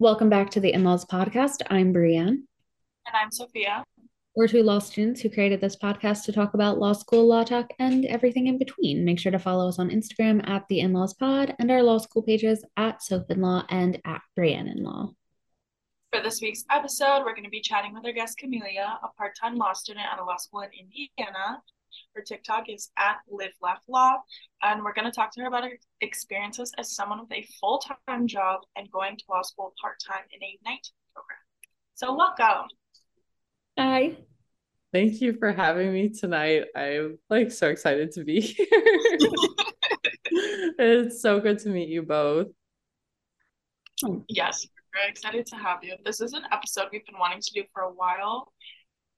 Welcome back to the In Laws Podcast. I'm Brienne. And I'm Sophia. We're two law students who created this podcast to talk about law school, law talk, and everything in between. Make sure to follow us on Instagram at the In Laws Pod and our law school pages at Soph in Law and at Brienne in Law. For this week's episode, we're going to be chatting with our guest Camelia, a part time law student at a law school in Indiana. Her TikTok is at Live Laugh Law, and we're going to talk to her about her experiences as someone with a full time job and going to law school part time in a night program. So, welcome. Hi. Thank you for having me tonight. I'm like so excited to be here. it's so good to meet you both. Yes, we're very excited to have you. This is an episode we've been wanting to do for a while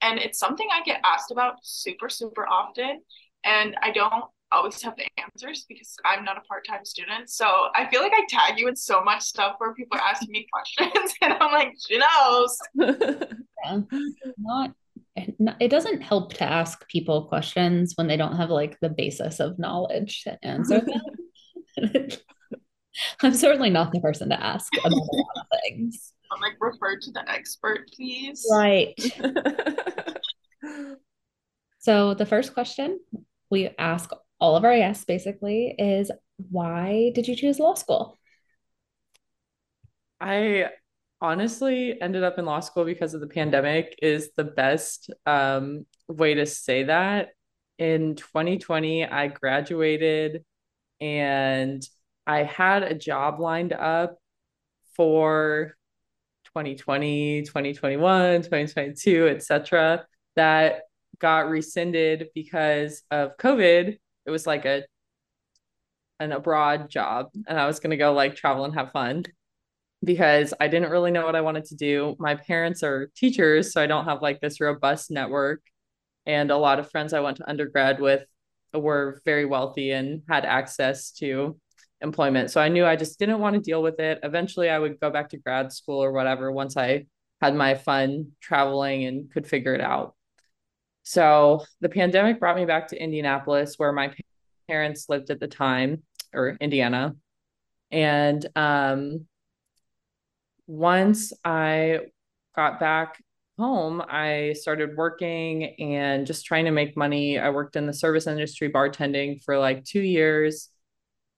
and it's something I get asked about super, super often. And I don't always have the answers because I'm not a part-time student. So I feel like I tag you in so much stuff where people are asking me questions and I'm like, she knows. Not it doesn't help to ask people questions when they don't have like the basis of knowledge to answer them. I'm certainly not the person to ask about a lot of things. I'm like, refer to the expert, please. Right. so the first question we ask all of our guests basically is why did you choose law school? I honestly ended up in law school because of the pandemic is the best um, way to say that. In 2020, I graduated and I had a job lined up for 2020, 2021, 2022, etc. that got rescinded because of COVID. It was like a an abroad job and I was going to go like travel and have fun because I didn't really know what I wanted to do. My parents are teachers, so I don't have like this robust network and a lot of friends I went to undergrad with were very wealthy and had access to employment. So I knew I just didn't want to deal with it. Eventually, I would go back to grad school or whatever once I had my fun traveling and could figure it out. So the pandemic brought me back to Indianapolis, where my parents lived at the time, or Indiana. And um, once I got back home, I started working and just trying to make money. I worked in the service industry bartending for like two years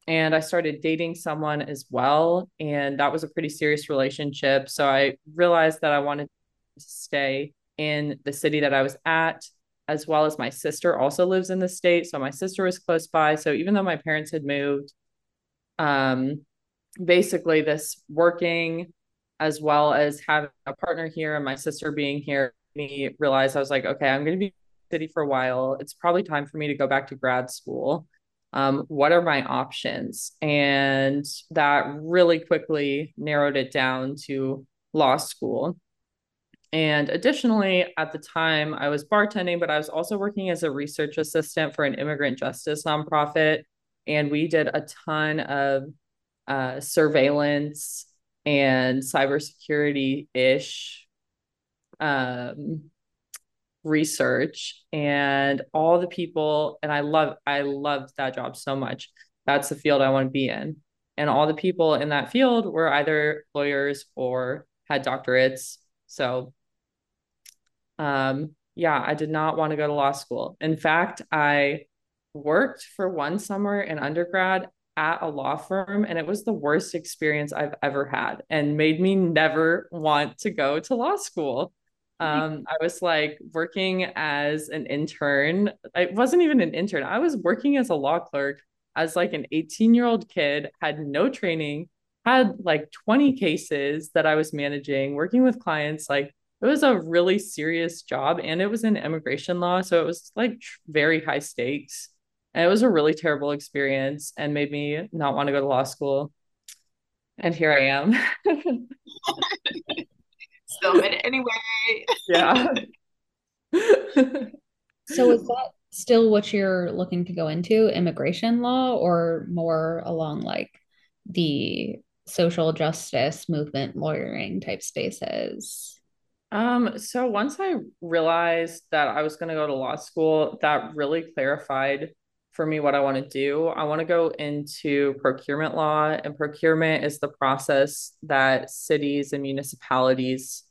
and I started dating someone as well. And that was a pretty serious relationship. So I realized that I wanted to stay in the city that I was at, as well as my sister also lives in the state. So my sister was close by. So even though my parents had moved, um, basically this working as well as having a partner here and my sister being here, me realized I was like, okay, I'm going to be in the city for a while. It's probably time for me to go back to grad school um, what are my options? And that really quickly narrowed it down to law school. And additionally, at the time, I was bartending, but I was also working as a research assistant for an immigrant justice nonprofit. And we did a ton of uh, surveillance and cybersecurity ish um, research and all the people and I love I loved that job so much. That's the field I want to be in. And all the people in that field were either lawyers or had doctorates. So um yeah, I did not want to go to law school. In fact, I worked for one summer in undergrad at a law firm and it was the worst experience I've ever had and made me never want to go to law school. Um, I was like working as an intern. I wasn't even an intern. I was working as a law clerk as like an 18 year old kid, had no training, had like 20 cases that I was managing, working with clients. Like it was a really serious job and it was in immigration law. So it was like very high stakes. And it was a really terrible experience and made me not want to go to law school. And here I am. Film it anyway. Yeah. so is that still what you're looking to go into, immigration law, or more along like the social justice movement lawyering type spaces? Um, so once I realized that I was going to go to law school, that really clarified for me what I want to do. I want to go into procurement law, and procurement is the process that cities and municipalities,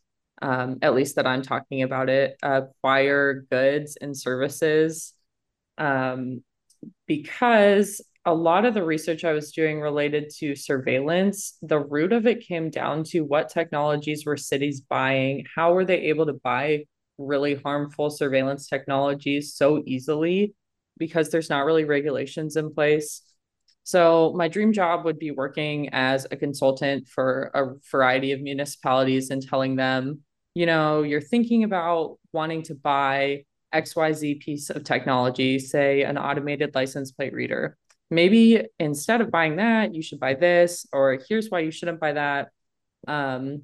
um, at least that I'm talking about it, acquire goods and services. Um, because a lot of the research I was doing related to surveillance, the root of it came down to what technologies were cities buying, how were they able to buy really harmful surveillance technologies so easily because there's not really regulations in place. So my dream job would be working as a consultant for a variety of municipalities and telling them, you know, you're thinking about wanting to buy XYZ piece of technology, say an automated license plate reader. Maybe instead of buying that, you should buy this, or here's why you shouldn't buy that. Um,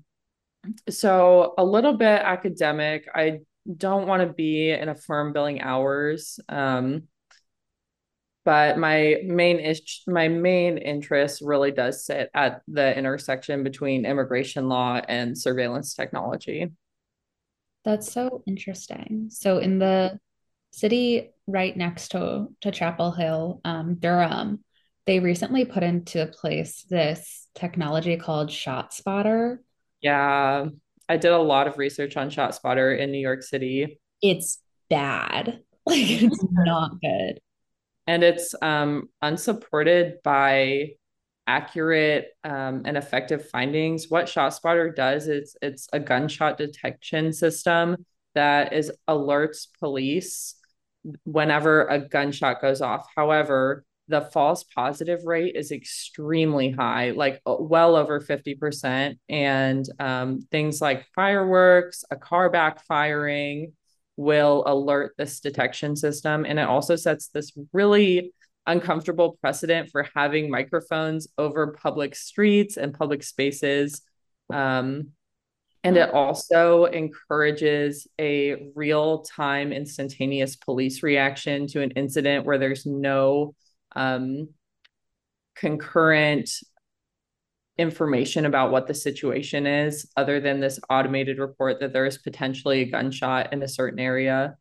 so a little bit academic. I don't want to be in a firm billing hours. Um, but my main is my main interest really does sit at the intersection between immigration law and surveillance technology. That's so interesting. So in the city right next to to Chapel Hill, um, Durham, they recently put into place this technology called ShotSpotter. Yeah, I did a lot of research on ShotSpotter in New York City. It's bad. Like it's not good and it's um, unsupported by accurate um, and effective findings. What ShotSpotter does is it's a gunshot detection system that is alerts police whenever a gunshot goes off. However, the false positive rate is extremely high, like uh, well over 50%. And um, things like fireworks, a car backfiring, will alert this detection system. And it also sets this really uncomfortable precedent for having microphones over public streets and public spaces. Um, and it also encourages a real time instantaneous police reaction to an incident where there's no um, concurrent information about what the situation is other than this automated report that there is potentially a gunshot in a certain area.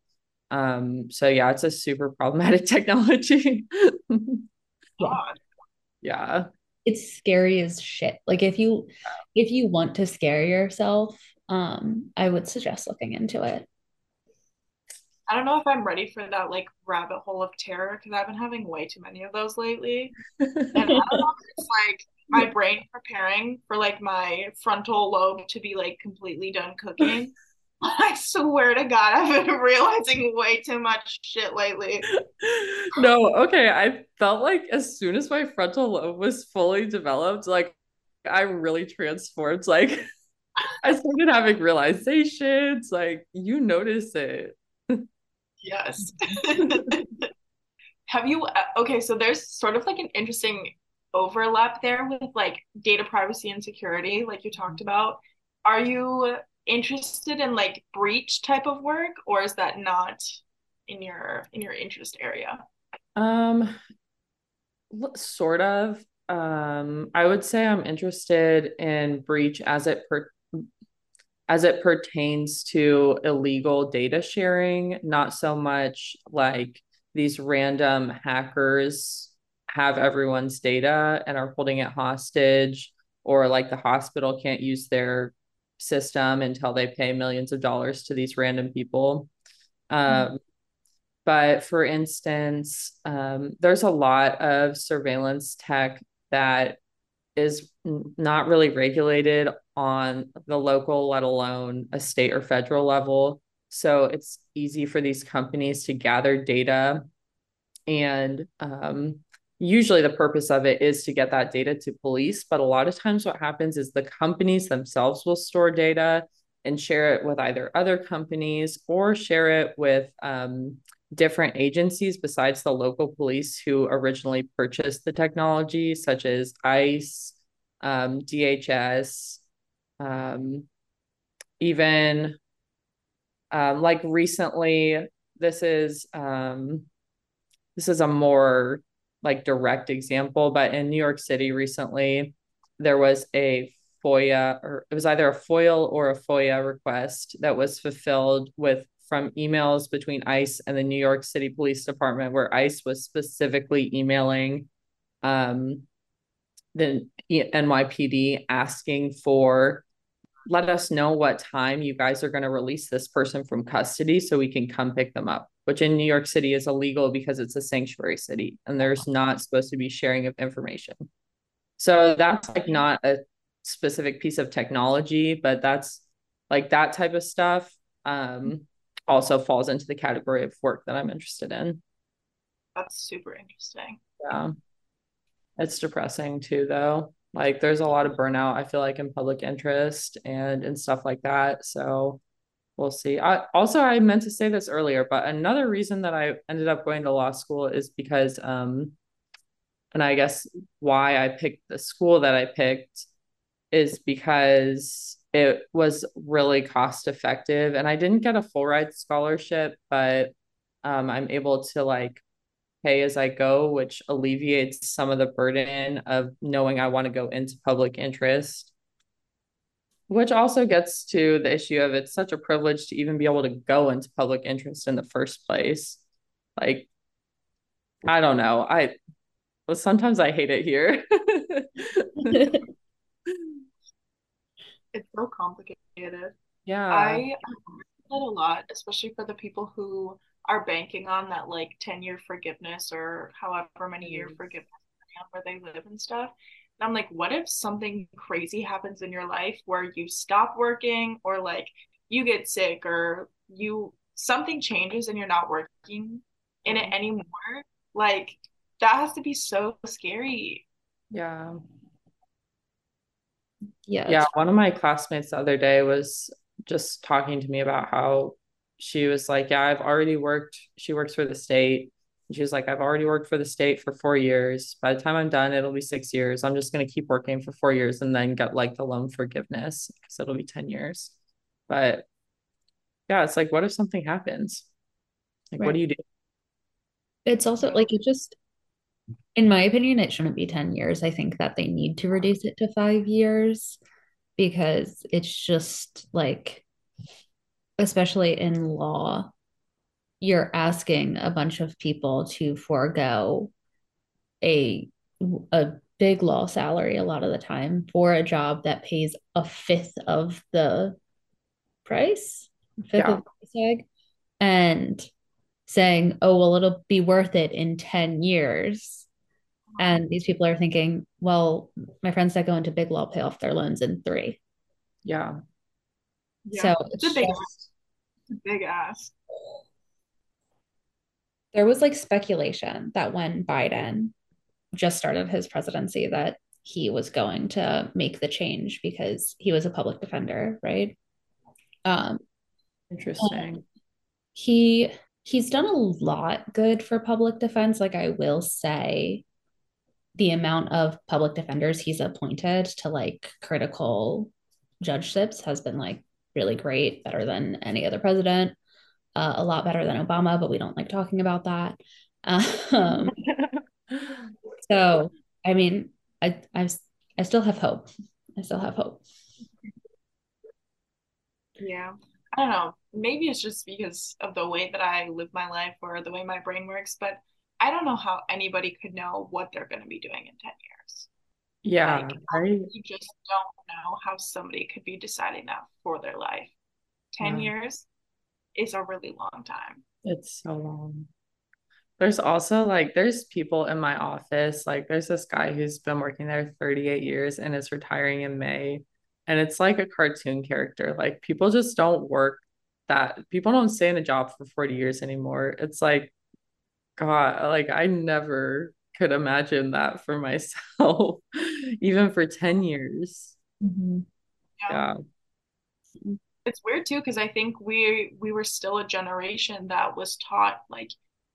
Um, so yeah, it's a super problematic technology. yeah. yeah. It's scary as shit. Like if you if you want to scare yourself, um, I would suggest looking into it. I don't know if I'm ready for that like rabbit hole of terror because I've been having way too many of those lately. and I don't know if it's like my brain preparing for like my frontal lobe to be like completely done cooking. I swear to God, I've been realizing way too much shit lately. No, okay. I felt like as soon as my frontal lobe was fully developed, like I really transformed. Like I started having realizations. Like you notice it. Yes. Have you? Uh, okay, so there's sort of like an interesting overlap there with like data privacy and security, like you talked about. Are you interested in like breach type of work, or is that not in your in your interest area? Um, sort of. Um, I would say I'm interested in breach as it per as it pertains to illegal data sharing, not so much like these random hackers have everyone's data and are holding it hostage or like the hospital can't use their system until they pay millions of dollars to these random people mm-hmm. um, but for instance um, there's a lot of surveillance tech that is not really regulated on the local let alone a state or federal level so it's easy for these companies to gather data and um, usually the purpose of it is to get that data to police but a lot of times what happens is the companies themselves will store data and share it with either other companies or share it with um, different agencies besides the local police who originally purchased the technology such as ice um, dhs um, even um, like recently this is um, this is a more like direct example, but in New York City recently, there was a FOIA, or it was either a FOIL or a FOIA request that was fulfilled with from emails between ICE and the New York City Police Department, where ICE was specifically emailing um, the NYPD asking for let us know what time you guys are going to release this person from custody so we can come pick them up, which in New York City is illegal because it's a sanctuary city and there's not supposed to be sharing of information. So that's like not a specific piece of technology, but that's like that type of stuff um, also falls into the category of work that I'm interested in. That's super interesting. Yeah. It's depressing too, though like there's a lot of burnout i feel like in public interest and and stuff like that so we'll see i also i meant to say this earlier but another reason that i ended up going to law school is because um and i guess why i picked the school that i picked is because it was really cost effective and i didn't get a full ride scholarship but um, i'm able to like pay as I go, which alleviates some of the burden of knowing I want to go into public interest. Which also gets to the issue of it's such a privilege to even be able to go into public interest in the first place. Like, I don't know. I well, sometimes I hate it here. it's so complicated. Yeah. I um, that a lot, especially for the people who are banking on that like 10 year forgiveness or however many year forgiveness where they live and stuff. And I'm like, what if something crazy happens in your life where you stop working or like you get sick or you something changes and you're not working in it anymore? Like that has to be so scary. Yeah. Yeah. Yeah. One of my classmates the other day was just talking to me about how she was like, Yeah, I've already worked. She works for the state. And she was like, I've already worked for the state for four years. By the time I'm done, it'll be six years. I'm just going to keep working for four years and then get like the loan forgiveness because it'll be 10 years. But yeah, it's like, what if something happens? Like, right. what do you do? It's also like, it just, in my opinion, it shouldn't be 10 years. I think that they need to reduce it to five years because it's just like, especially in law, you're asking a bunch of people to forego a a big law salary a lot of the time for a job that pays a fifth of the price, fifth yeah. of the price tag, and saying, "Oh, well, it'll be worth it in ten years." And these people are thinking, "Well, my friends that go into big law pay off their loans in three. Yeah. yeah. So it's, it's a big just, big ass. There was like speculation that when Biden just started his presidency, that he was going to make the change because he was a public defender, right? Um, Interesting. He he's done a lot good for public defense. Like I will say, the amount of public defenders he's appointed to like critical judgeships has been like really great, better than any other president, uh, a lot better than Obama, but we don't like talking about that. Um, so, I mean, I, I, I still have hope. I still have hope. Yeah. I don't know. Maybe it's just because of the way that I live my life or the way my brain works, but I don't know how anybody could know what they're going to be doing in 10 years. Yeah. Like, I, you just don't know how somebody could be deciding that for their life. 10 yeah. years is a really long time. It's so long. There's also like there's people in my office, like there's this guy who's been working there 38 years and is retiring in May. And it's like a cartoon character. Like people just don't work that people don't stay in a job for 40 years anymore. It's like God, like I never could imagine that for myself, even for 10 years. Mm-hmm. Yeah. yeah. It's weird too, because I think we we were still a generation that was taught like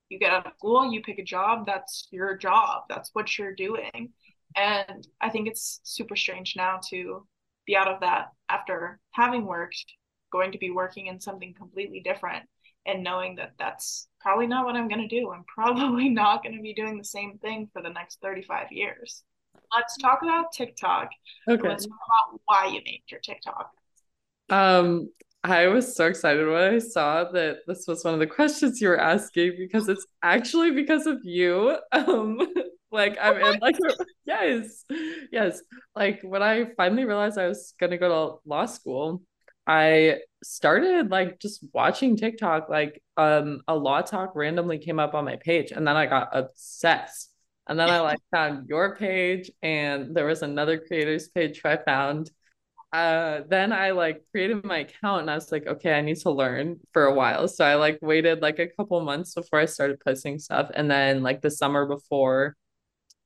you get out of school, you pick a job, that's your job, that's what you're doing. And I think it's super strange now to be out of that after having worked, going to be working in something completely different and knowing that that's probably not what I'm going to do. I'm probably not going to be doing the same thing for the next 35 years. Let's talk about TikTok. Okay. Let's talk about why you made your TikTok. Um, I was so excited when I saw that this was one of the questions you were asking because it's actually because of you. Um, like I'm in like yes, yes. Like when I finally realized I was gonna go to law school, I started like just watching TikTok. Like um, a law talk randomly came up on my page, and then I got obsessed. And then I like found your page, and there was another creators page I found uh then I like created my account and I was like, okay, I need to learn for a while. So I like waited like a couple months before I started posting stuff. And then like the summer before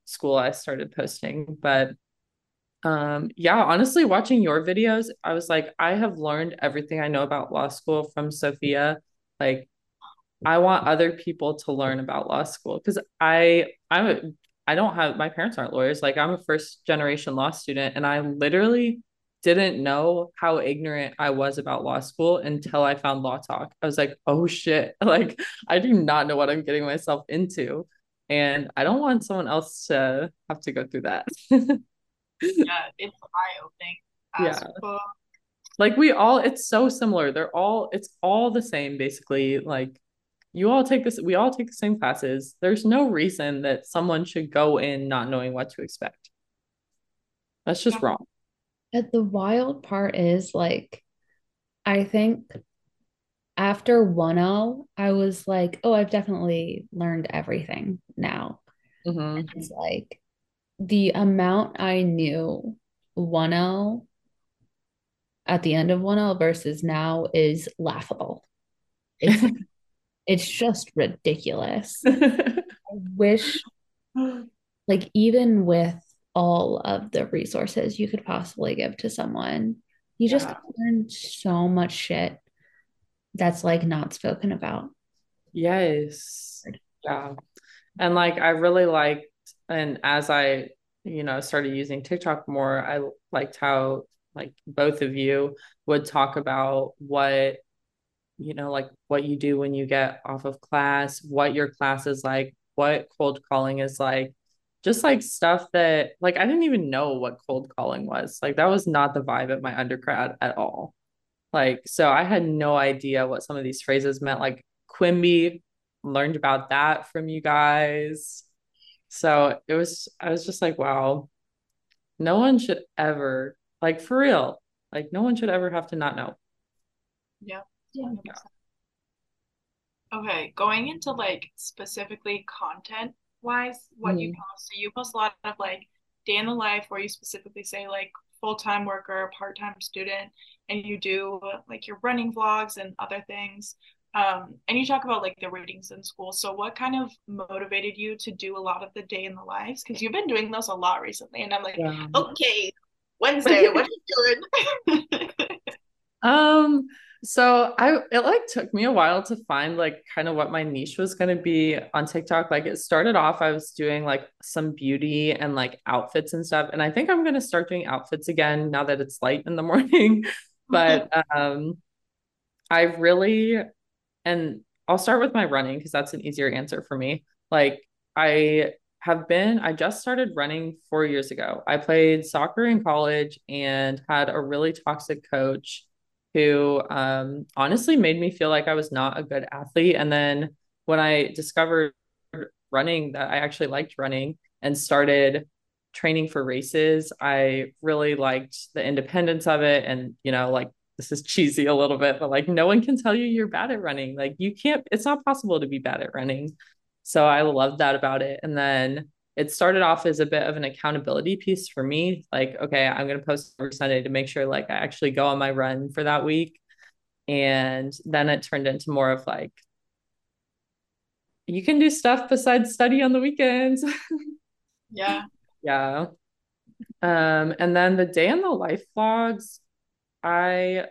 school, I started posting. But um yeah, honestly, watching your videos, I was like, I have learned everything I know about law school from Sophia. Like I want other people to learn about law school because I I'm a, I don't have my parents aren't lawyers. Like I'm a first generation law student and I literally didn't know how ignorant I was about law school until I found Law Talk. I was like, oh shit, like I do not know what I'm getting myself into. And I don't want someone else to have to go through that. yeah, it's eye opening. Yeah. Well. Like we all, it's so similar. They're all, it's all the same basically. Like you all take this, we all take the same classes. There's no reason that someone should go in not knowing what to expect. That's just yeah. wrong. And the wild part is like, I think after 1L, I was like, oh, I've definitely learned everything now. Mm-hmm. It's like the amount I knew 1L at the end of 1L versus now is laughable. It's, it's just ridiculous. I wish, like, even with all of the resources you could possibly give to someone. You just learn so much shit that's like not spoken about. Yes. Yeah. And like I really liked and as I, you know, started using TikTok more, I liked how like both of you would talk about what you know, like what you do when you get off of class, what your class is like, what cold calling is like, just like stuff that like I didn't even know what cold calling was. Like that was not the vibe at my undergrad at all. Like so I had no idea what some of these phrases meant. Like Quimby learned about that from you guys. So it was I was just like, wow, no one should ever like for real. Like no one should ever have to not know. Yeah. Yeah. Okay, going into like specifically content wise what mm. you post. So you post a lot of like day in the life where you specifically say like full-time worker, part-time student, and you do like your running vlogs and other things. Um, and you talk about like the readings in school. So what kind of motivated you to do a lot of the day in the lives? Because you've been doing those a lot recently, and I'm like, yeah. okay, Wednesday, what are you doing? um so I it like took me a while to find like kind of what my niche was going to be on TikTok. Like it started off I was doing like some beauty and like outfits and stuff and I think I'm going to start doing outfits again now that it's light in the morning. but um I really and I'll start with my running because that's an easier answer for me. Like I have been I just started running 4 years ago. I played soccer in college and had a really toxic coach who um, honestly made me feel like I was not a good athlete. And then when I discovered running, that I actually liked running and started training for races, I really liked the independence of it. And, you know, like this is cheesy a little bit, but like no one can tell you you're bad at running. Like you can't, it's not possible to be bad at running. So I love that about it. And then it started off as a bit of an accountability piece for me. Like, okay, I'm going to post every Sunday to make sure like I actually go on my run for that week. And then it turned into more of like, you can do stuff besides study on the weekends. yeah. Yeah. Um, and then the day in the life vlogs, I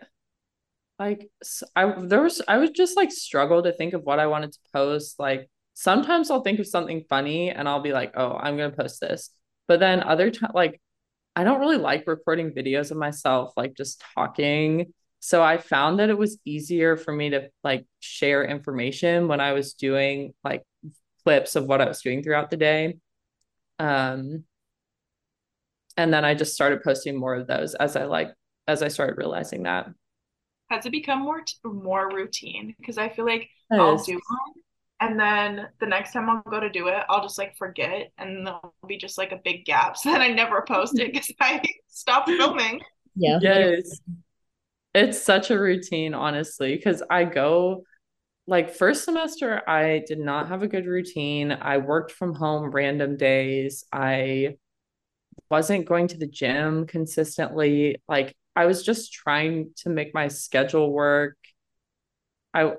like I there was I would just like struggle to think of what I wanted to post. Like sometimes I'll think of something funny and I'll be like, oh, I'm going to post this. But then other times, like, I don't really like recording videos of myself, like just talking. So I found that it was easier for me to like share information when I was doing like clips of what I was doing throughout the day. Um, and then I just started posting more of those as I like, as I started realizing that. has it become more t- more routine? Because I feel like I'll do one and then the next time I'll go to do it, I'll just like forget and there'll be just like a big gap. So then I never post it because I stopped filming. Yeah. Yes. It's such a routine, honestly, because I go like first semester, I did not have a good routine. I worked from home random days. I wasn't going to the gym consistently. Like I was just trying to make my schedule work. I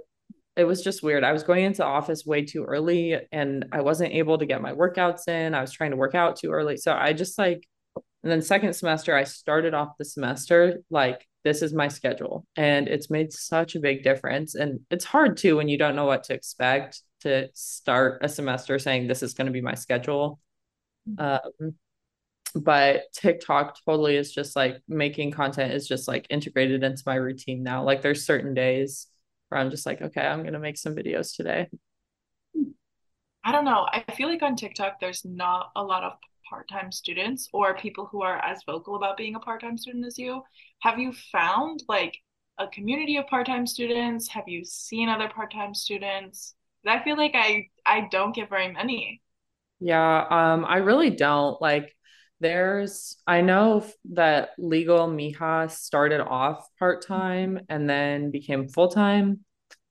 it was just weird. I was going into office way too early and I wasn't able to get my workouts in. I was trying to work out too early. So I just like and then second semester I started off the semester like this is my schedule and it's made such a big difference and it's hard too when you don't know what to expect to start a semester saying this is going to be my schedule. Um, but TikTok totally is just like making content is just like integrated into my routine now. Like there's certain days where I'm just like, okay, I'm gonna make some videos today. I don't know. I feel like on TikTok there's not a lot of part-time students or people who are as vocal about being a part-time student as you. Have you found like a community of part-time students? Have you seen other part-time students? I feel like I I don't get very many. Yeah, um I really don't. Like there's, I know that Legal Mija started off part time and then became full time.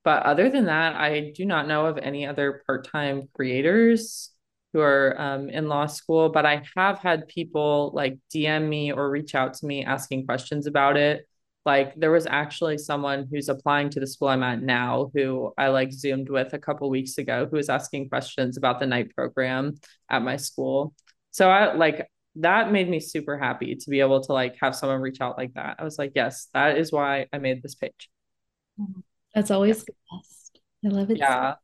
But other than that, I do not know of any other part time creators who are um, in law school. But I have had people like DM me or reach out to me asking questions about it. Like there was actually someone who's applying to the school I'm at now who I like zoomed with a couple weeks ago who was asking questions about the night program at my school. So I like that made me super happy to be able to like have someone reach out like that. I was like, yes, that is why I made this page. Mm-hmm. That's always the best. I love it. Yeah.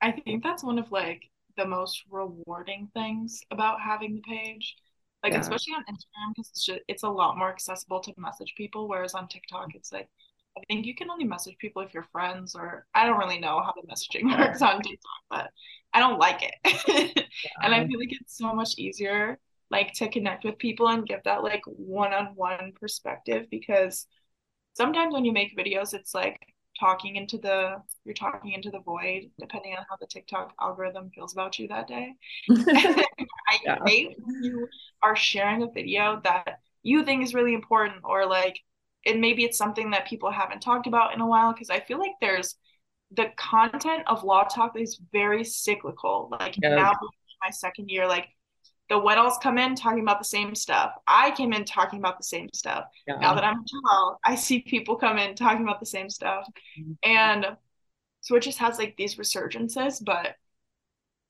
I think that's one of like the most rewarding things about having the page. Like yeah. especially on Instagram because it's just it's a lot more accessible to message people, whereas on TikTok it's like I think you can only message people if you're friends or I don't really know how the messaging works on TikTok, but I don't like it. yeah. And I feel like it's so much easier like to connect with people and give that like one-on-one perspective because sometimes when you make videos it's like talking into the you're talking into the void depending on how the TikTok algorithm feels about you that day. I yeah. hate when you are sharing a video that you think is really important or like and maybe it's something that people haven't talked about in a while because I feel like there's the content of law talk is very cyclical. Like yeah. now my second year, like the 1Ls come in talking about the same stuff. I came in talking about the same stuff. Yeah. Now that I'm 2L, I see people come in talking about the same stuff. Mm-hmm. And so it just has like these resurgences, but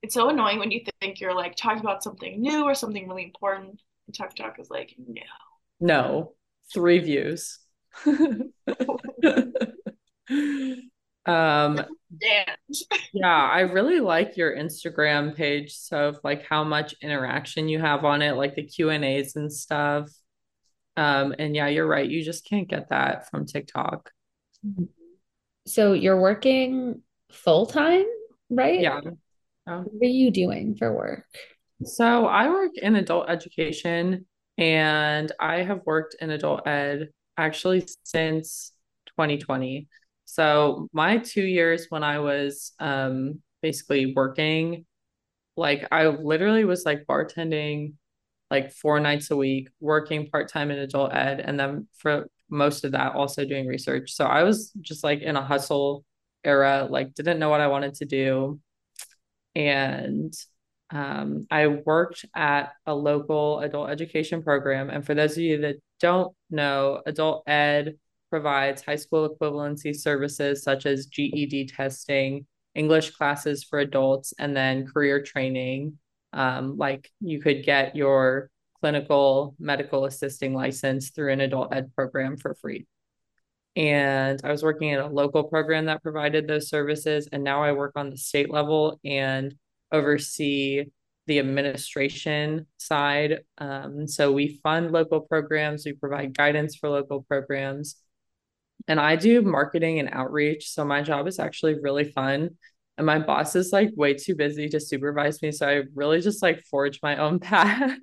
it's so annoying when you think you're like talking about something new or something really important. And TikTok is like, no. No. Three views. um yeah, I really like your Instagram page. So like how much interaction you have on it, like the Q and A's and stuff. Um, and yeah, you're right. You just can't get that from TikTok. So you're working full time, right? Yeah. What are you doing for work? So I work in adult education and I have worked in adult ed actually since 2020. So my two years when I was um basically working, like I literally was like bartending like four nights a week, working part-time in adult ed, and then for most of that also doing research. So I was just like in a hustle era, like didn't know what I wanted to do. And um, I worked at a local adult education program. And for those of you that don't know, adult ed provides high school equivalency services such as GED testing, English classes for adults, and then career training. Um, like you could get your clinical medical assisting license through an adult ed program for free. And I was working at a local program that provided those services. And now I work on the state level and oversee the administration side. Um, so we fund local programs, we provide guidance for local programs, and I do marketing and outreach. So my job is actually really fun. And my boss is like way too busy to supervise me. So I really just like forge my own path.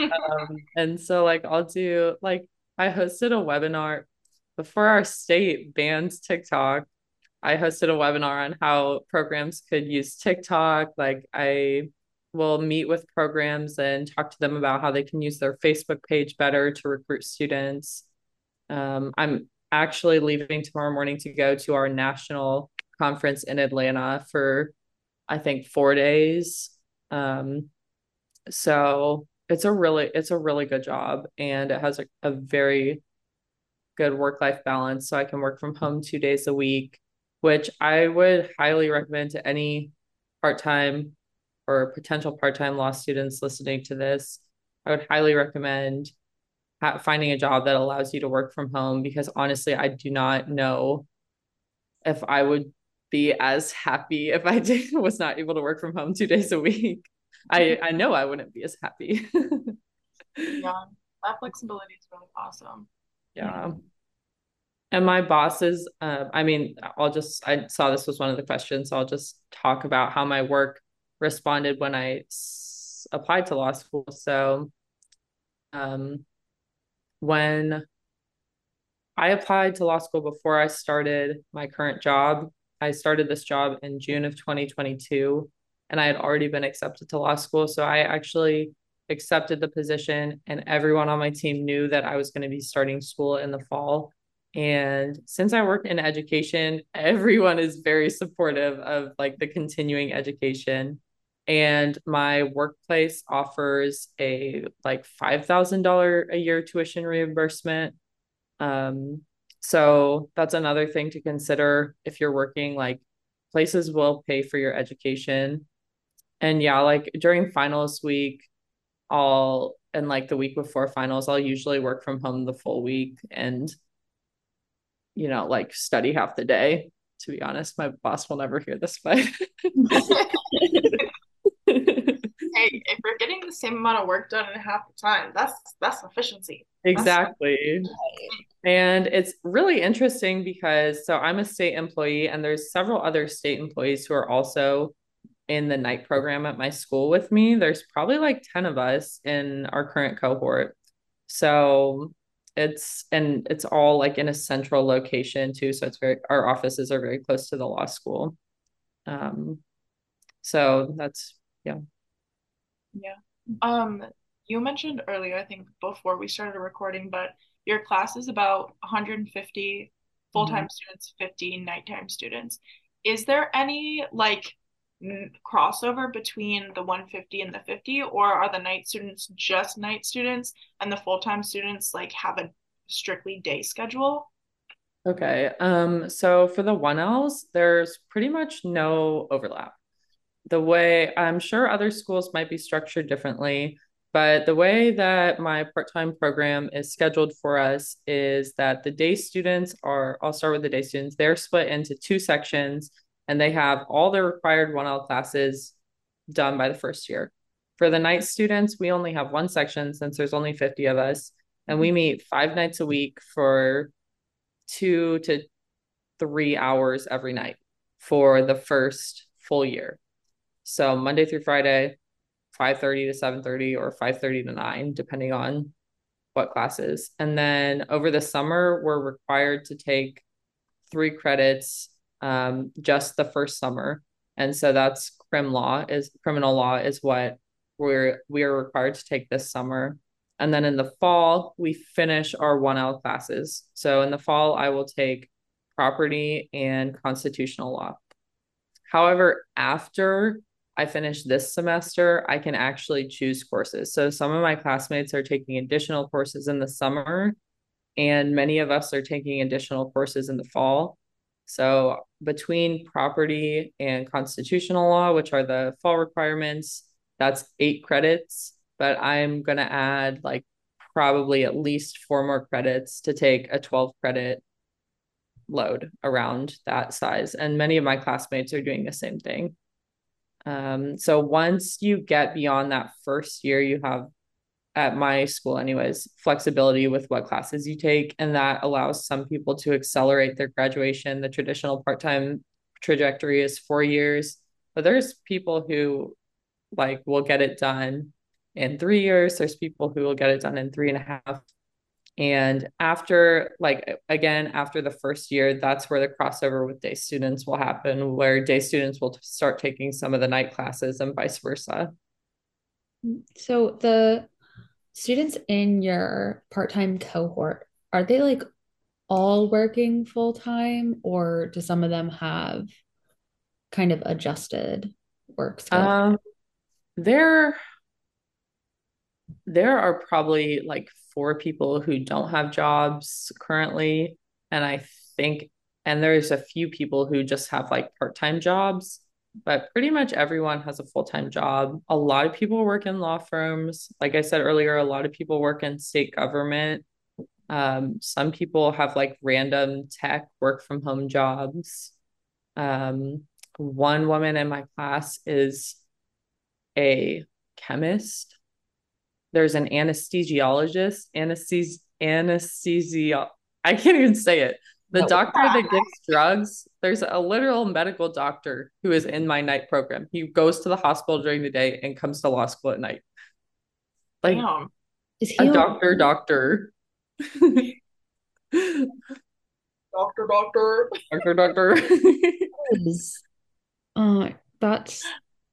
um, and so like I'll do like I hosted a webinar before our state bans TikTok, I hosted a webinar on how programs could use TikTok. Like I will meet with programs and talk to them about how they can use their Facebook page better to recruit students. Um, I'm actually leaving tomorrow morning to go to our national conference in Atlanta for, I think, four days. Um, so it's a really it's a really good job and it has a, a very good work life balance so i can work from home two days a week which i would highly recommend to any part-time or potential part-time law students listening to this i would highly recommend finding a job that allows you to work from home because honestly i do not know if i would be as happy if i did was not able to work from home two days a week I I know I wouldn't be as happy. yeah, that flexibility is really awesome. Yeah. And my bosses, uh, I mean, I'll just, I saw this was one of the questions. So I'll just talk about how my work responded when I s- applied to law school. So, um, when I applied to law school before I started my current job, I started this job in June of 2022 and I had already been accepted to law school. So I actually accepted the position, and everyone on my team knew that I was going to be starting school in the fall. And since I work in education, everyone is very supportive of like the continuing education. And my workplace offers a like $5,000 a year tuition reimbursement. Um, so that's another thing to consider if you're working, like places will pay for your education and yeah, like during finals week, I'll and like the week before finals, I'll usually work from home the full week and you know, like study half the day. To be honest, my boss will never hear this, but you're getting the same amount of work done in half the time, that's that's efficiency. Exactly. That's and it's really interesting because so I'm a state employee and there's several other state employees who are also in the night program at my school with me. There's probably like 10 of us in our current cohort. So it's and it's all like in a central location too. So it's very our offices are very close to the law school. Um so that's yeah. Yeah. Um you mentioned earlier, I think before we started recording, but your class is about 150 full-time mm-hmm. students, 50 nighttime students. Is there any like crossover between the 150 and the 50 or are the night students just night students and the full-time students like have a strictly day schedule okay um so for the 1ls there's pretty much no overlap the way i'm sure other schools might be structured differently but the way that my part-time program is scheduled for us is that the day students are i'll start with the day students they're split into two sections and they have all their required 1L classes done by the first year. For the night students, we only have one section since there's only 50 of us, and we meet five nights a week for two to three hours every night for the first full year. So Monday through Friday, 5:30 to 7:30 or 5:30 to 9 depending on what classes. And then over the summer we're required to take 3 credits um, just the first summer. And so that's crim law is criminal law is what we're we are required to take this summer. And then in the fall, we finish our 1L classes. So in the fall, I will take property and constitutional law. However, after I finish this semester, I can actually choose courses. So some of my classmates are taking additional courses in the summer, and many of us are taking additional courses in the fall. So between property and constitutional law, which are the fall requirements, that's eight credits. But I'm going to add like probably at least four more credits to take a 12 credit load around that size. And many of my classmates are doing the same thing. Um, so once you get beyond that first year, you have at my school anyways flexibility with what classes you take and that allows some people to accelerate their graduation. The traditional part-time trajectory is four years but there's people who like will get it done in three years. There's people who will get it done in three and a half And after, like, again, after the first year, that's where the crossover with day students will happen, where day students will start taking some of the night classes and vice versa. So the students in your part-time cohort, are they like all working full-time or do some of them have kind of adjusted work schedule? Um, there, there are probably like four people who don't have jobs currently. And I think, and there's a few people who just have like part-time jobs, but pretty much everyone has a full-time job. A lot of people work in law firms. Like I said earlier, a lot of people work in state government. Um, some people have like random tech work from home jobs. Um, one woman in my class is a chemist there's an anesthesiologist, anesthesia, anesthesia. I can't even say it. The doctor that gives drugs, there's a literal medical doctor who is in my night program. He goes to the hospital during the day and comes to law school at night. Like Damn. is he a doctor, doctor? doctor, doctor, doctor, doctor. uh, that's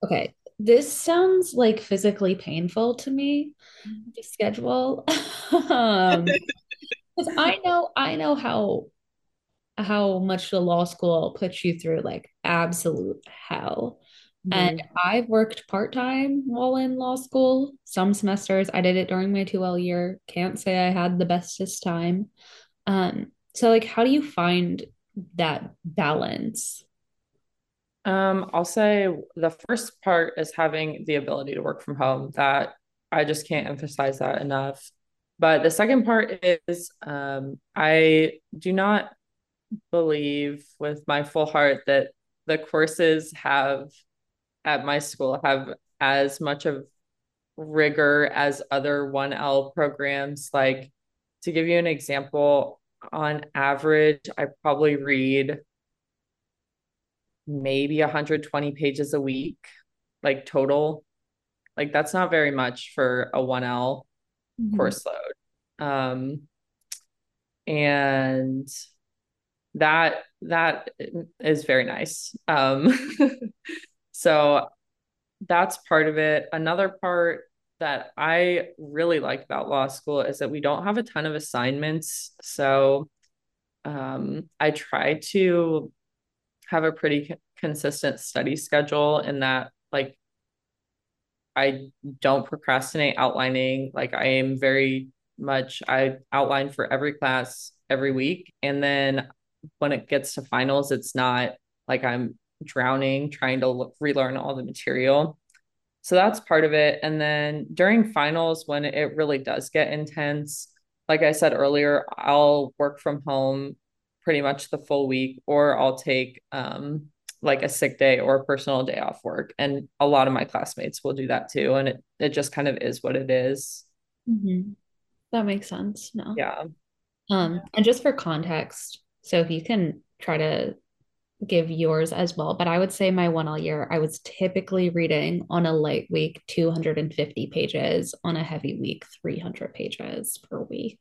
okay this sounds like physically painful to me the schedule. Um because i know i know how how much the law school puts you through like absolute hell. Mm-hmm. and i've worked part-time while in law school some semesters. I did it during my 2L year. Can't say i had the bestest time. Um so like how do you find that balance um, I'll say the first part is having the ability to work from home. That I just can't emphasize that enough. But the second part is um, I do not believe with my full heart that the courses have at my school have as much of rigor as other 1L programs. Like to give you an example, on average, I probably read maybe 120 pages a week, like total. Like that's not very much for a 1L mm-hmm. course load. Um, and that that is very nice. Um, so that's part of it. Another part that I really like about law school is that we don't have a ton of assignments. So um, I try to have a pretty consistent study schedule in that like I don't procrastinate outlining. Like I am very much I outline for every class every week and then when it gets to finals it's not like I'm drowning trying to relearn all the material. So that's part of it and then during finals when it really does get intense like I said earlier I'll work from home pretty much the full week, or I'll take um, like a sick day or a personal day off work. And a lot of my classmates will do that too. And it, it just kind of is what it is. Mm-hmm. That makes sense. No. Yeah. Um, and just for context, so if you can try to give yours as well, but I would say my 1L year, I was typically reading on a light week 250 pages, on a heavy week 300 pages per week.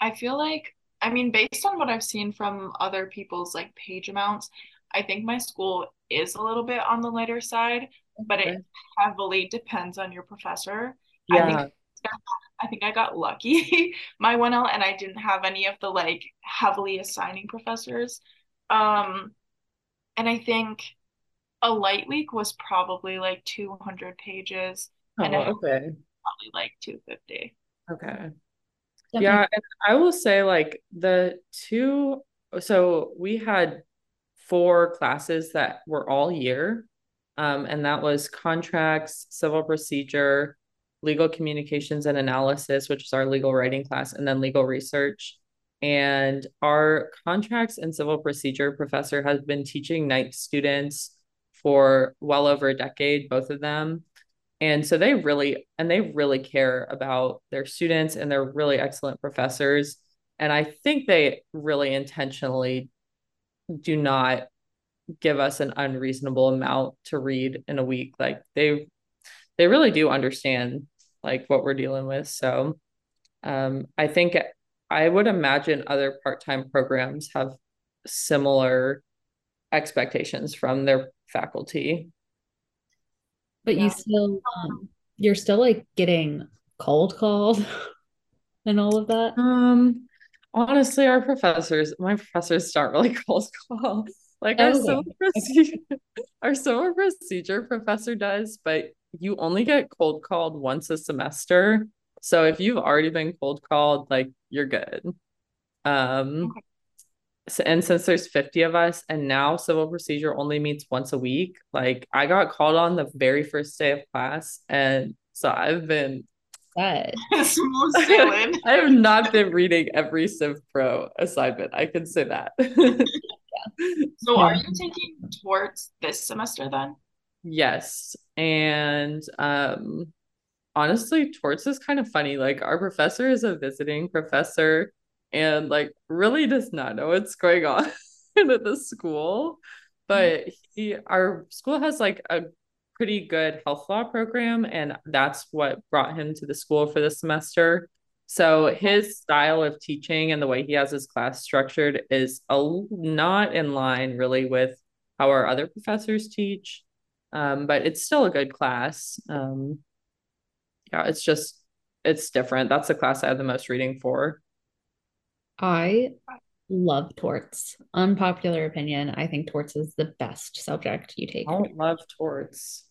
I feel like I mean, based on what I've seen from other people's like page amounts, I think my school is a little bit on the lighter side, but it heavily depends on your professor. Yeah. I think I think I got lucky my 1L and I didn't have any of the like heavily assigning professors. Um and I think a light week was probably like 200 pages oh, and okay. probably like 250. Okay. Definitely. Yeah, and I will say like the two so we had four classes that were all year. Um, and that was contracts, civil procedure, legal communications and analysis, which is our legal writing class, and then legal research. And our contracts and civil procedure professor has been teaching night students for well over a decade, both of them and so they really and they really care about their students and they're really excellent professors. And i think they really intentionally do not give us an unreasonable amount to read in a week. Like they they really do understand like what we're dealing with. So Um, I think I would imagine other part-time programs have similar expectations from their faculty. But you still, um, you're still like getting cold called and all of that. Um, honestly, our professors, my professors don't really cold call. Like our Okay. civil procedure, our civil procedure professor does, but you only get cold called once a semester. So if you've already been cold called, like you're good. Um, Okay. So, and since there's 50 of us and now civil procedure only meets once a week, like I got called on the very first day of class, and so I've been That Smooth sailing. I have not been reading every Civ Pro assignment. I can say that. So are you taking torts this semester then? Yes. And um honestly, torts is kind of funny. Like our professor is a visiting professor and like really does not know what's going on at the school. But he our school has like a pretty good health law program, and that's what brought him to the school for the semester. So his style of teaching and the way he has his class structured is a not in line really with how our other professors teach. Um, but it's still a good class. Um, yeah, it's just it's different. That's the class I have the most reading for. I love torts. Unpopular opinion. I think torts is the best subject you take. I don't love torts.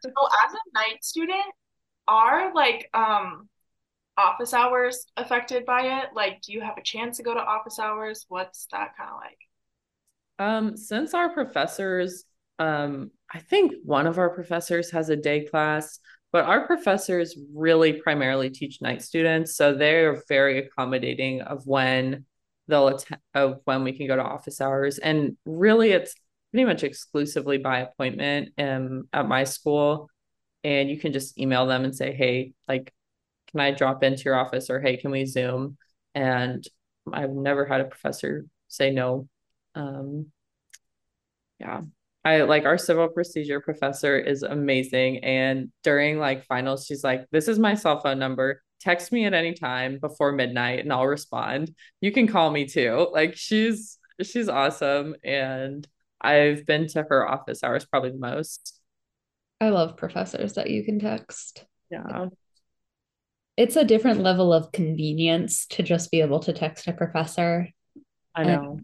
So as a night student, are like um office hours affected by it? Like, do you have a chance to go to office hours? What's that kind of like? Um, since our professors, um, I think one of our professors has a day class, but our professors really primarily teach night students, so they're very accommodating of when they'll attend, of when we can go to office hours, and really it's pretty much exclusively by appointment um at my school, and you can just email them and say, hey, like, can I drop into your office or hey, can we Zoom? And I've never had a professor say no. Um, yeah. I like our civil procedure professor is amazing. And during like finals, she's like, This is my cell phone number. Text me at any time before midnight and I'll respond. You can call me too. Like she's she's awesome. And I've been to her office hours probably the most. I love professors that you can text. Yeah. It's a different level of convenience to just be able to text a professor. I And- know.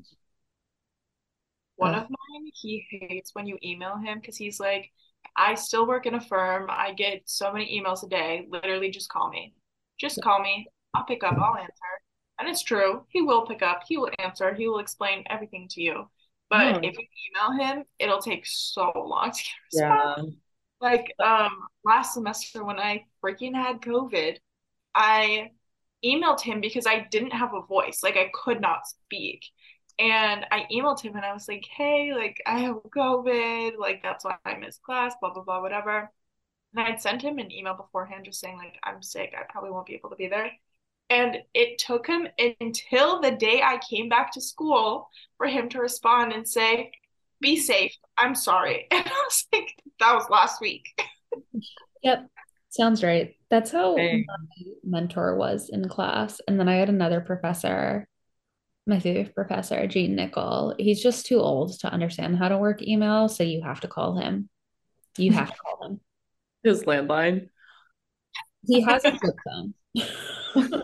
One of mine, he hates when you email him because he's like, I still work in a firm. I get so many emails a day. Literally, just call me. Just call me. I'll pick up. I'll answer. And it's true. He will pick up. He will answer. He will explain everything to you. But Yeah. if you email him, it'll take so long to get a response. Yeah. Like um last semester when I freaking had COVID, I emailed him because I didn't have a voice. Like I could not speak. And I emailed him and I was like, hey, like I have COVID, like that's why I missed class, blah blah blah, whatever. And I'd sent him an email beforehand just saying like I'm sick, I probably won't be able to be there. And it took him until the day I came back to school for him to respond and say, be safe. I'm sorry. And I was like, that was last week. Yep, sounds right. That's how Dang. my mentor was in class. And then I had another professor, my favorite professor, Gene Nichol. He's just too old to understand how to work email, so you have to call him. You have to call him. His landline. He has a flip phone.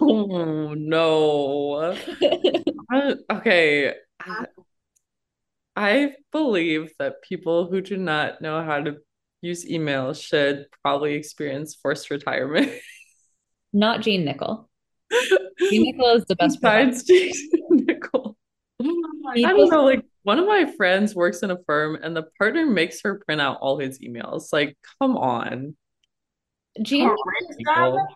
Oh no. I- okay. I, I believe that people who do not know how to use email should probably experience forced retirement. Not Gene Nichol. Gene Nichol is the best Besides Jason Nicole. He Oh, I don't know, like one of my friends works in a firm and the partner makes her print out all his emails. Like, come on. Gene Oh.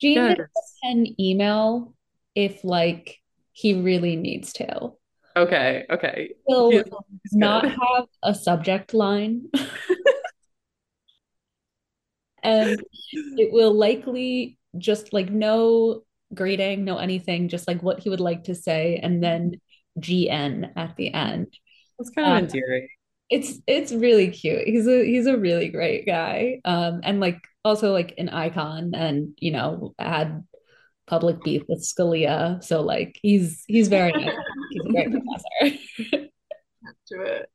Gene Yes. Can email if like he really needs to. Okay, okay. He'll He's- he's not good. have a subject line. and it will likely just like no greeting, no anything, just like what he would like to say, and then GN at the end. It's kind of Um, endearing. it's it's really cute. He's a he's a really great guy. Um, and like also like an icon, and you know had public beef with Scalia. So like he's he's very nice. He's a great professor. to it.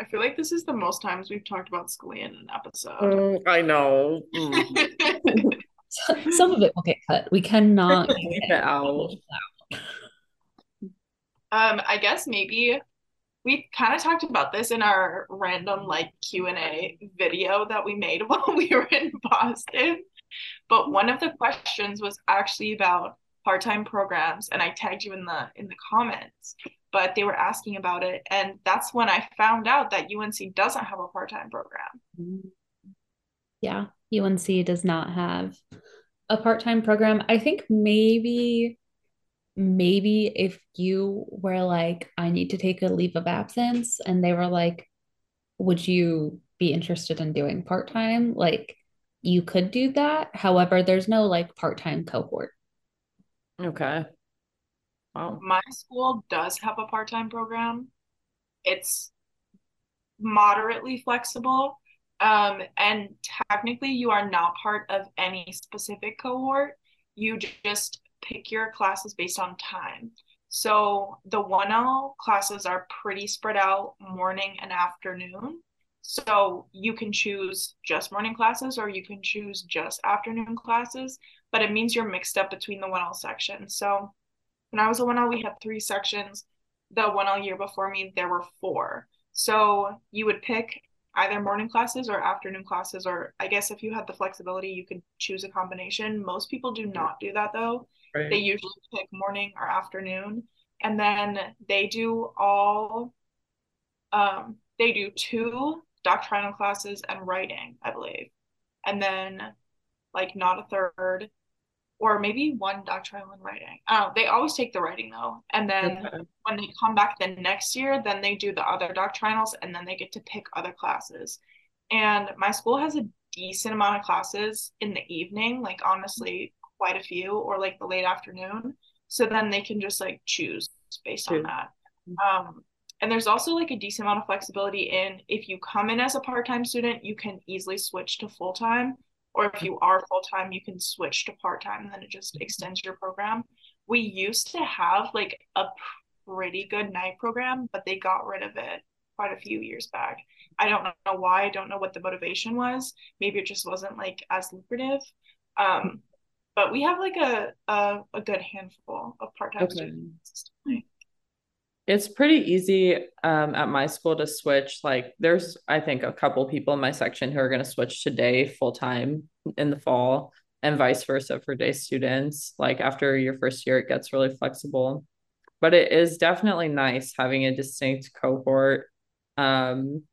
I feel like this is the most times we've talked about Scalia in an episode. Mm, I know. Mm. Some of it will get cut. We cannot Leave it out. Um, I guess maybe we kind of talked about this in our random like Q&A video that we made while we were in Boston. But one of the questions was actually about part-time programs and I tagged you in the in the comments. But they were asking about it and that's when I found out that UNC doesn't have a part-time program. Yeah, UNC does not have a part-time program. I think maybe maybe if you were like, I need to take a leave of absence, and they were like, would you be interested in doing part-time? Like, you could do that. However, there's no like part-time cohort. Okay. Wow. My school does have a part-time program. It's moderately flexible. Um, and technically, you are not part of any specific cohort. You just pick your classes based on time. So the 1L classes are pretty spread out morning and afternoon. So you can choose just morning classes or you can choose just afternoon classes, but it means you're mixed up between the 1L sections. So when I was a 1L, we had three sections. The 1L year before me, there were four. So you would pick either morning classes or afternoon classes, or I guess if you had the flexibility, you could choose a combination. Most people do not do that though. Right. They usually pick morning or afternoon. And then they do all, um, they do two doctrinal classes and writing, I believe. And then like not a third, or maybe one doctrinal and writing. Oh, they always take the writing though. And then when they come back the next year, then they do the other doctrinals and then they get to pick other classes. And my school has a decent amount of classes in the evening, like honestly, quite a few, or like the late afternoon. So then they can just like choose based on that. Um, and there's also like a decent amount of flexibility in if you come in as a part-time student, you can easily switch to full-time. Or if you are full-time, you can switch to part-time and then it just extends your program. We used to have like a pretty good night program, but they got rid of it quite a few years back. I don't know why. I don't know what the motivation was. Maybe it just wasn't like as lucrative. Um, but we have like a a, a good handful of part-time Okay. students. It's pretty easy um, at my school to switch. Like, there's, I think, a couple people in my section who are going to switch today full time in the fall, and vice versa for day students. Like, after your first year, it gets really flexible. But it is definitely nice having a distinct cohort. Um,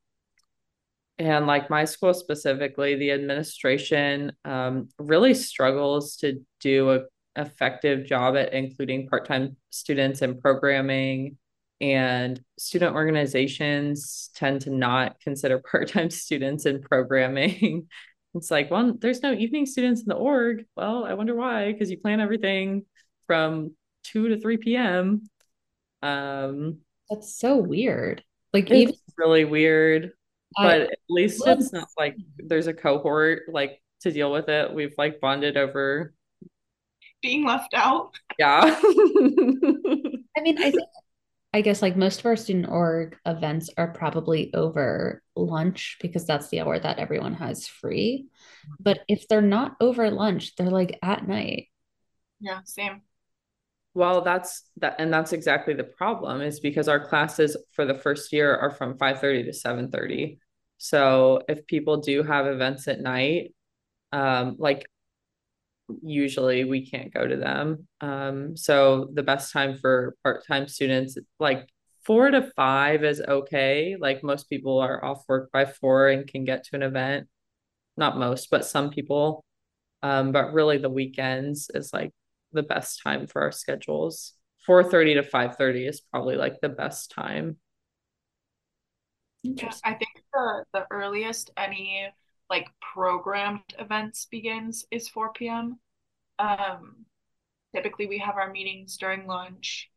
and like my school specifically, the administration um, really struggles to do a effective job at including part-time students in programming and student organizations tend to not consider part-time students in programming. It's like, well, there's no evening students in the org. Well, I wonder why, because you plan everything from 2 to 3 p.m. Um, That's so weird. Like even it's really weird, I- but at least Well, it's not like there's a cohort like to deal with it. We've like bonded over, Being left out. yeah. I mean, I think I guess like most of our student org events are probably over lunch because that's the hour that everyone has free. But if they're not over lunch, they're like at night. Yeah, same. Well, that's that, and that's exactly the problem is because our classes for the first year are from 5:30 to 7:30. So if people do have events at night, um, like usually we can't go to them. Um, so the best time for part-time students, like four to five is okay. Like most people are off work by four and can get to an event. Not most, but some people. Um, but really the weekends is like the best time for our schedules. 4:30 to 5:30 is probably like the best time. Yeah. I think the the earliest any like programmed events begins is 4 p.m. Um, typically we have our meetings during lunch.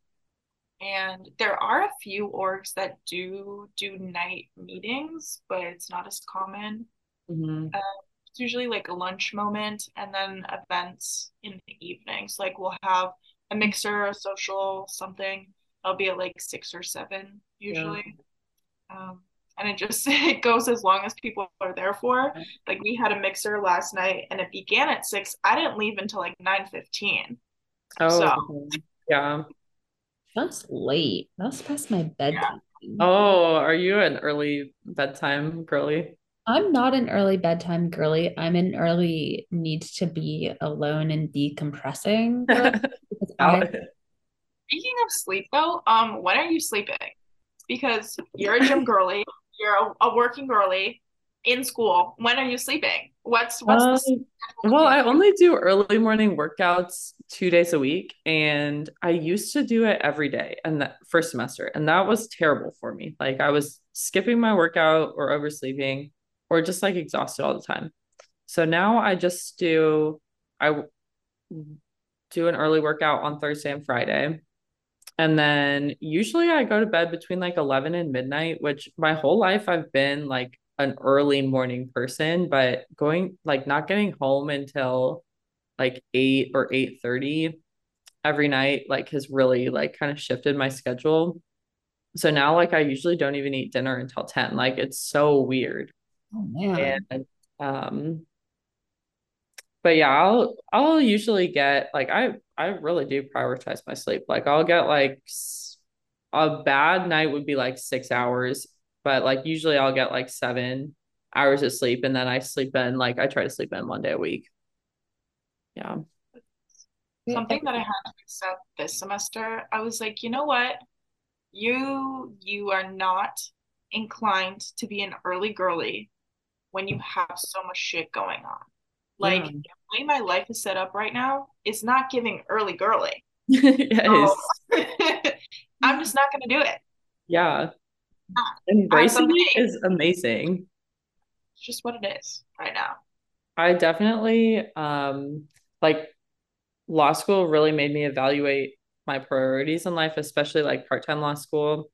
And there are a few orgs that do do night meetings, but it's not as common. Mm-hmm. Uh, it's usually like a lunch moment and then events in the evenings. Like we'll have a mixer, a social, something. I'll be at like six or seven usually. Yeah. Um, and it just it goes as long as people are there for. Like we had a mixer last night and it began at six. I didn't leave until like nine fifteen. Oh so. yeah. That's late. That's past my bedtime. Yeah. Oh, are you an early bedtime girly? I'm not an early bedtime girly. I'm an early need to be alone and decompressing. I... Speaking of sleep though, um, when are you sleeping? Because you're a gym girly, you're a, a working girly in school. When are you sleeping? What's what's um, the well, I only do early morning workouts two days a week, and I used to do it every day and that first semester, and that was terrible for me. Like I was skipping my workout or oversleeping or just like exhausted all the time. So now I just do I do an early workout on Thursday and Friday. And then usually I go to bed between like 11 and midnight, which my whole life I've been like an early morning person, but going like not getting home until like 8 or 8:30 every night like has really like kind of shifted my schedule. So now like I usually don't even eat dinner until 10. Like it's so weird. Oh man. And um but yeah, I'll I'll usually get like I I really do prioritize my sleep. Like I'll get like a bad night would be like 6 hours, but like usually I'll get like 7 hours of sleep and then I sleep in like I try to sleep in one day a week. Yeah. Something that I had to accept this semester, I was like, you know what? You you are not inclined to be an early girly when you have so much shit going on. Like yeah. the way my life is set up right now is not giving early girly. yes. So, I'm just not gonna do it. Yeah. Embracing it is amazing. It's just what it is right now. I definitely um like law school really made me evaluate my priorities in life, especially like part-time law school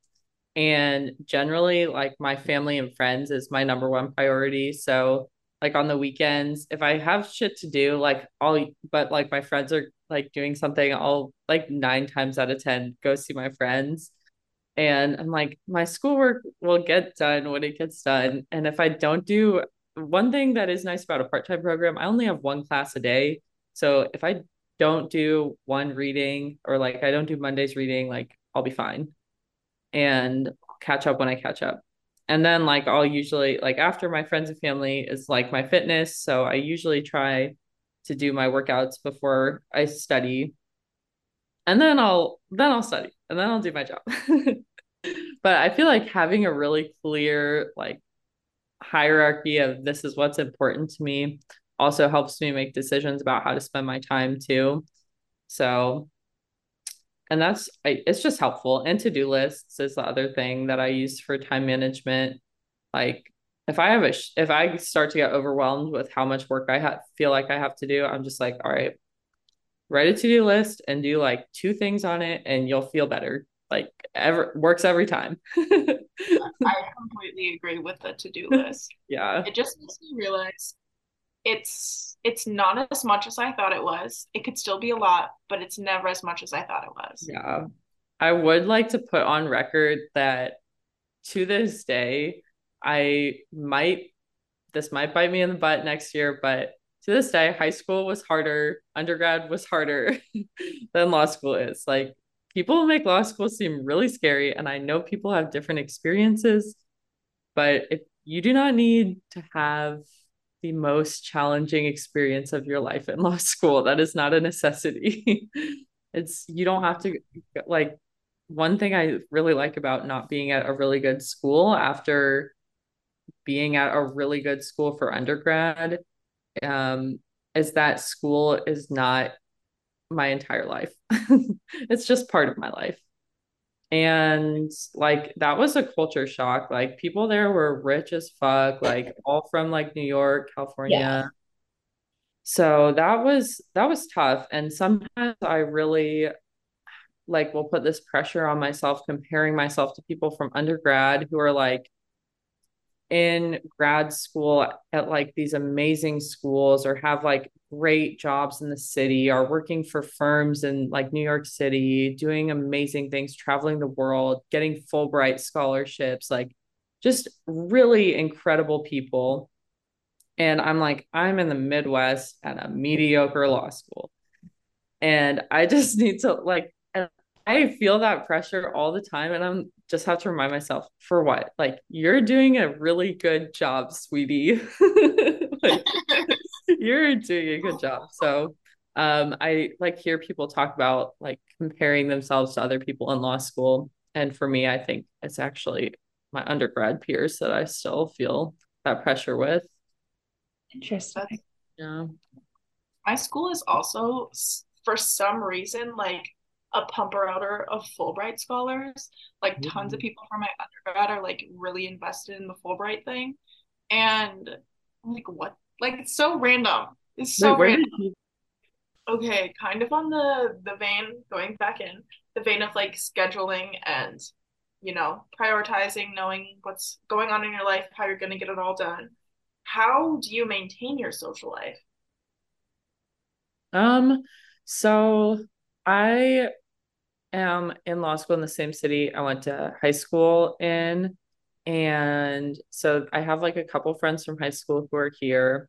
and generally like my family and friends is my number one priority so like on the weekends if i have shit to do like i'll but like my friends are like doing something i'll like nine times out of ten go see my friends. And i'm like my schoolwork will get done when it gets done. And if i don't do one thing that is nice about a part-time program i only have one class a day. So if i don't do one reading or like i don't do monday's reading like i'll be fine. And catch up when I catch up. And then like I'll usually like after my friends and family is like my fitness, so I usually try to do my workouts before I study. And then I'll then I'll study and then I'll do my job. but I feel like having a really clear like hierarchy of this is what's important to me also helps me make decisions about how to spend my time too. So and that's I, it's just helpful. And to-do lists is the other thing that i use for time management. Like if i have a if i start to get overwhelmed with how much work i have feel like i have to do i'm just like all right write a to-do list and do like two things on it and you'll feel better. Like ever works every time. I completely agree with the to-do list. Yeah. It just makes me realize it's it's not as much as I thought it was. It could still be a lot, but it's never as much as I thought it was. Yeah. I would like to put on record that to this day, I might this might bite me in the butt next year, but to this day, high school was harder, undergrad was harder than law school is. Like people make law school seem really scary, and I know people have different experiences, but if you do not need to have the most challenging experience of your life in law school. That is not a necessity. it's you don't have to like one thing I really like about not being at a really good school after being at a really good school for undergrad um, is that school is not my entire life. it's just part of my life and like that was a culture shock. Like people there were rich as fuck like all from like new york california. Yeah. so that was that was tough. And sometimes i really like will put this pressure on myself comparing myself to people from undergrad who are like in grad school at like these amazing schools or have like great jobs in the city are working for firms in like New York City doing amazing things traveling the world getting Fulbright scholarships like just really incredible people. And I'm like I'm in the Midwest at a mediocre law school. And I just need to like I feel that pressure all the time and I'm just have to remind myself for what? Like you're doing a really good job, sweetie. like, you're doing a good job. So um I like hear people talk about like comparing themselves to other people in law school and for me I think it's actually my undergrad peers that I still feel that pressure with. Interesting. Yeah. My school is also for some reason like a pumper outer of Fulbright scholars. Like mm-hmm. tons of people from my undergrad are like really invested in the Fulbright thing. And I'm like, what? Like it's so random. It's so Wait, random. You... Okay, kind of on the the vein, going back in, the vein of like scheduling and you know, prioritizing, knowing what's going on in your life, how you're gonna get it all done. How do you maintain your social life? Um, so I am in law school in the same city I went to high school in. And so I have like a couple friends from high school who are here.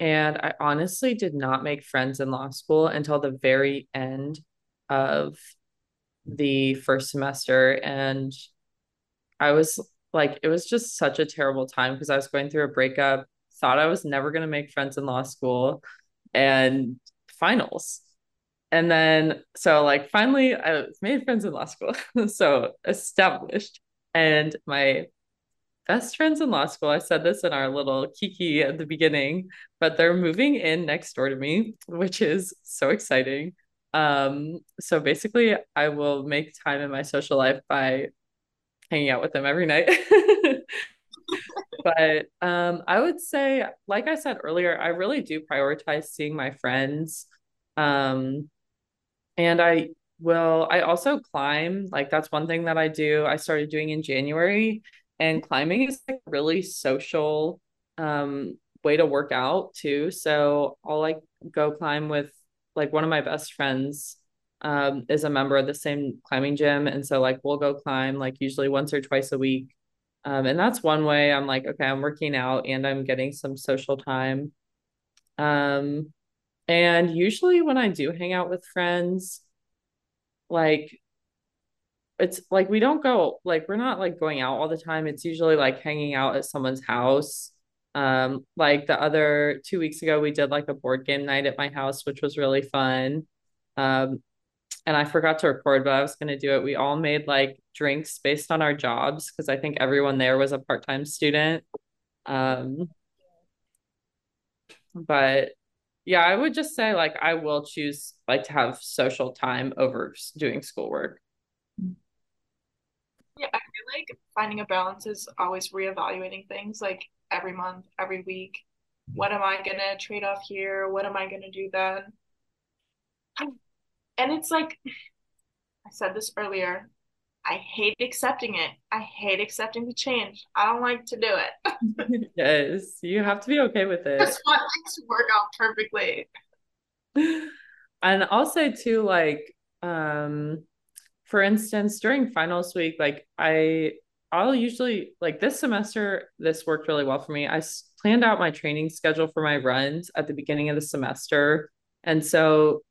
And I honestly did not make friends in law school until the very end of the first semester. And I was like, it was just such a terrible time because I was going through a breakup, thought I was never going to make friends in law school, and finals and then so like finally I made friends in law school. so established. And my best friends in law school, I said this in our little kiki at the beginning, but they're moving in next door to me, which is so exciting. Um, so basically I will make time in my social life by hanging out with them every night. but um, I would say, like I said earlier, I really do prioritize seeing my friends. Um, and I will, I also climb. Like that's one thing that I do. I started doing in January. And climbing is like really social um way to work out too. So I'll like go climb with like one of my best friends um is a member of the same climbing gym. And so like we'll go climb like usually once or twice a week. Um, and that's one way I'm like, okay, I'm working out and I'm getting some social time. Um, and usually when I do hang out with friends, like it's like we don't go like we're not like going out all the time. It's usually like hanging out at someone's house. Um, like the other two weeks ago, we did like a board game night at my house, which was really fun. Um, and I forgot to record, but I was gonna do it. We all made like drinks based on our jobs because I think everyone there was a part-time student. Um, but yeah, I would just say like I will choose like to have social time over doing schoolwork. Yeah, I feel like finding a balance is always reevaluating things like every month, every week. What am I gonna trade off here? What am I gonna do then? And it's like I said this earlier, I hate accepting it. I hate accepting the change. I don't like to do it. yes, you have to be okay with it. That's what makes it work out perfectly. And I'll too, like, um, for instance, during finals week, like I I'll usually like this semester, this worked really well for me. I planned out my training schedule for my runs at the beginning of the semester. And so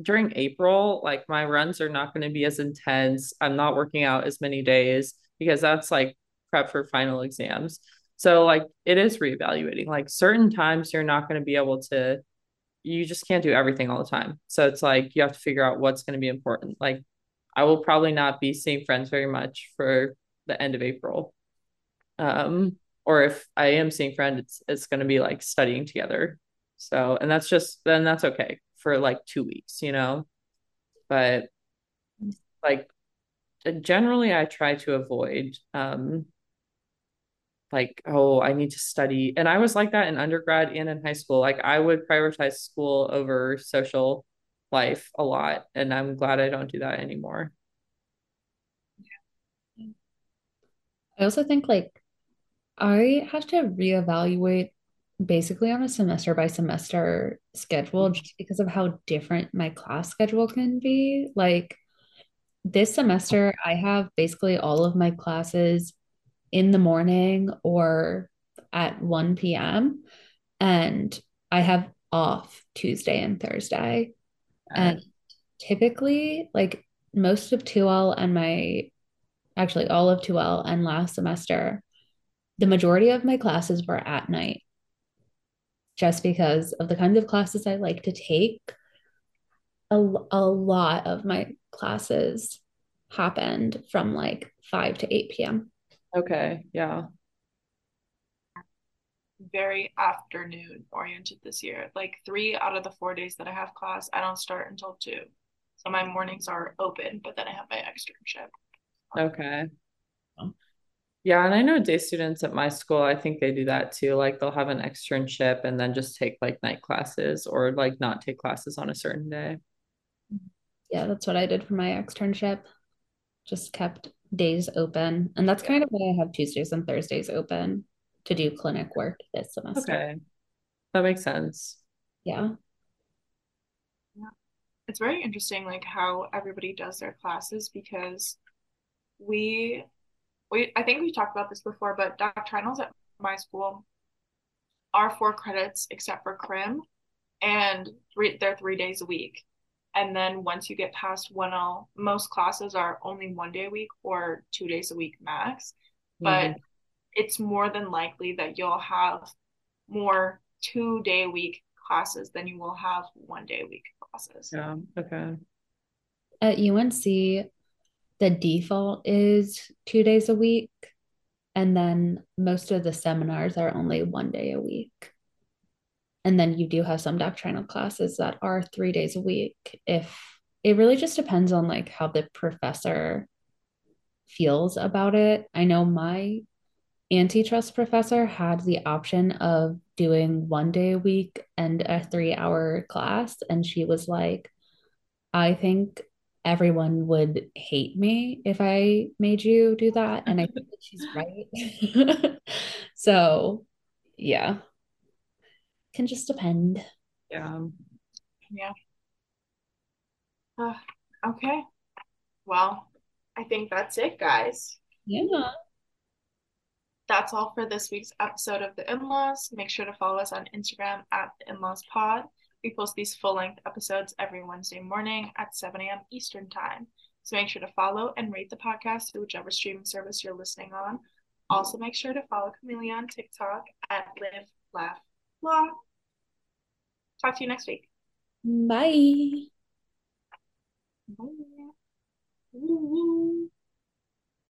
during April, like my runs are not going to be as intense. I'm not working out as many days because that's like prep for final exams. So like it is reevaluating. Like certain times you're not going to be able to you just can't do everything all the time. So it's like you have to figure out what's going to be important. Like I will probably not be seeing friends very much for the end of April. Um or if I am seeing friends it's it's going to be like studying together. So and that's just then that's okay for like two weeks, you know? But like generally I try to avoid um like oh I need to study and I was like that in undergrad and in high school like I would prioritize school over social life a lot. And I'm glad I don't do that anymore. I also think like I have to reevaluate basically on a semester by semester schedule mm-hmm. just because of how different my class schedule can be. Like this semester, I have basically all of my classes in the morning or at 1 p.m. and I have off Tuesday and Thursday. And typically, like most of 2L and my actually all of 2L and last semester, the majority of my classes were at night just because of the kinds of classes I like to take. A, a lot of my classes happened from like 5 to 8 p.m. Okay, yeah. Very afternoon oriented this year. Like three out of the four days that I have class, I don't start until two. So my mornings are open, but then I have my externship. Okay. Um, Yeah, and I know day students at my school, I think they do that too. Like they'll have an externship and then just take like night classes or like not take classes on a certain day. Yeah, that's what I did for my externship. Just kept days open. And that's kind of why I have Tuesdays and Thursdays open to do clinic work this semester. Okay. That makes sense. Yeah. Yeah. It's very interesting like how everybody does their classes because we we I think we talked about this before, but doctrinals at my school are four credits except for crim, and three they're three days a week. And then once you get past 1L, most classes are only one day a week or two days a week max. But mm-hmm. it's more than likely that you'll have more two day a week classes than you will have one day a week classes. Yeah. Okay. At UNC, the default is two days a week. And then most of the seminars are only one day a week. And then you do have some doctrinal classes that are three days a week. If it really just depends on like how the professor feels about it. I know my antitrust professor had the option of doing one day a week and a three hour class. And she was like, I think everyone would hate me if I made you do that. And I think that she's right. so, yeah, can just depend. Yeah. Yeah. Uh, okay. Well, I think that's it, guys. Yeah. That's all for this week's episode of The In Laws. Make sure to follow us on Instagram at The In Laws Pod. We post these full length episodes every Wednesday morning at 7 a.m. Eastern Time. So make sure to follow and rate the podcast through whichever streaming service you're listening on. Also, make sure to follow Camelia on TikTok at Live, Laugh, Law. Talk to you next week. Bye. Bye.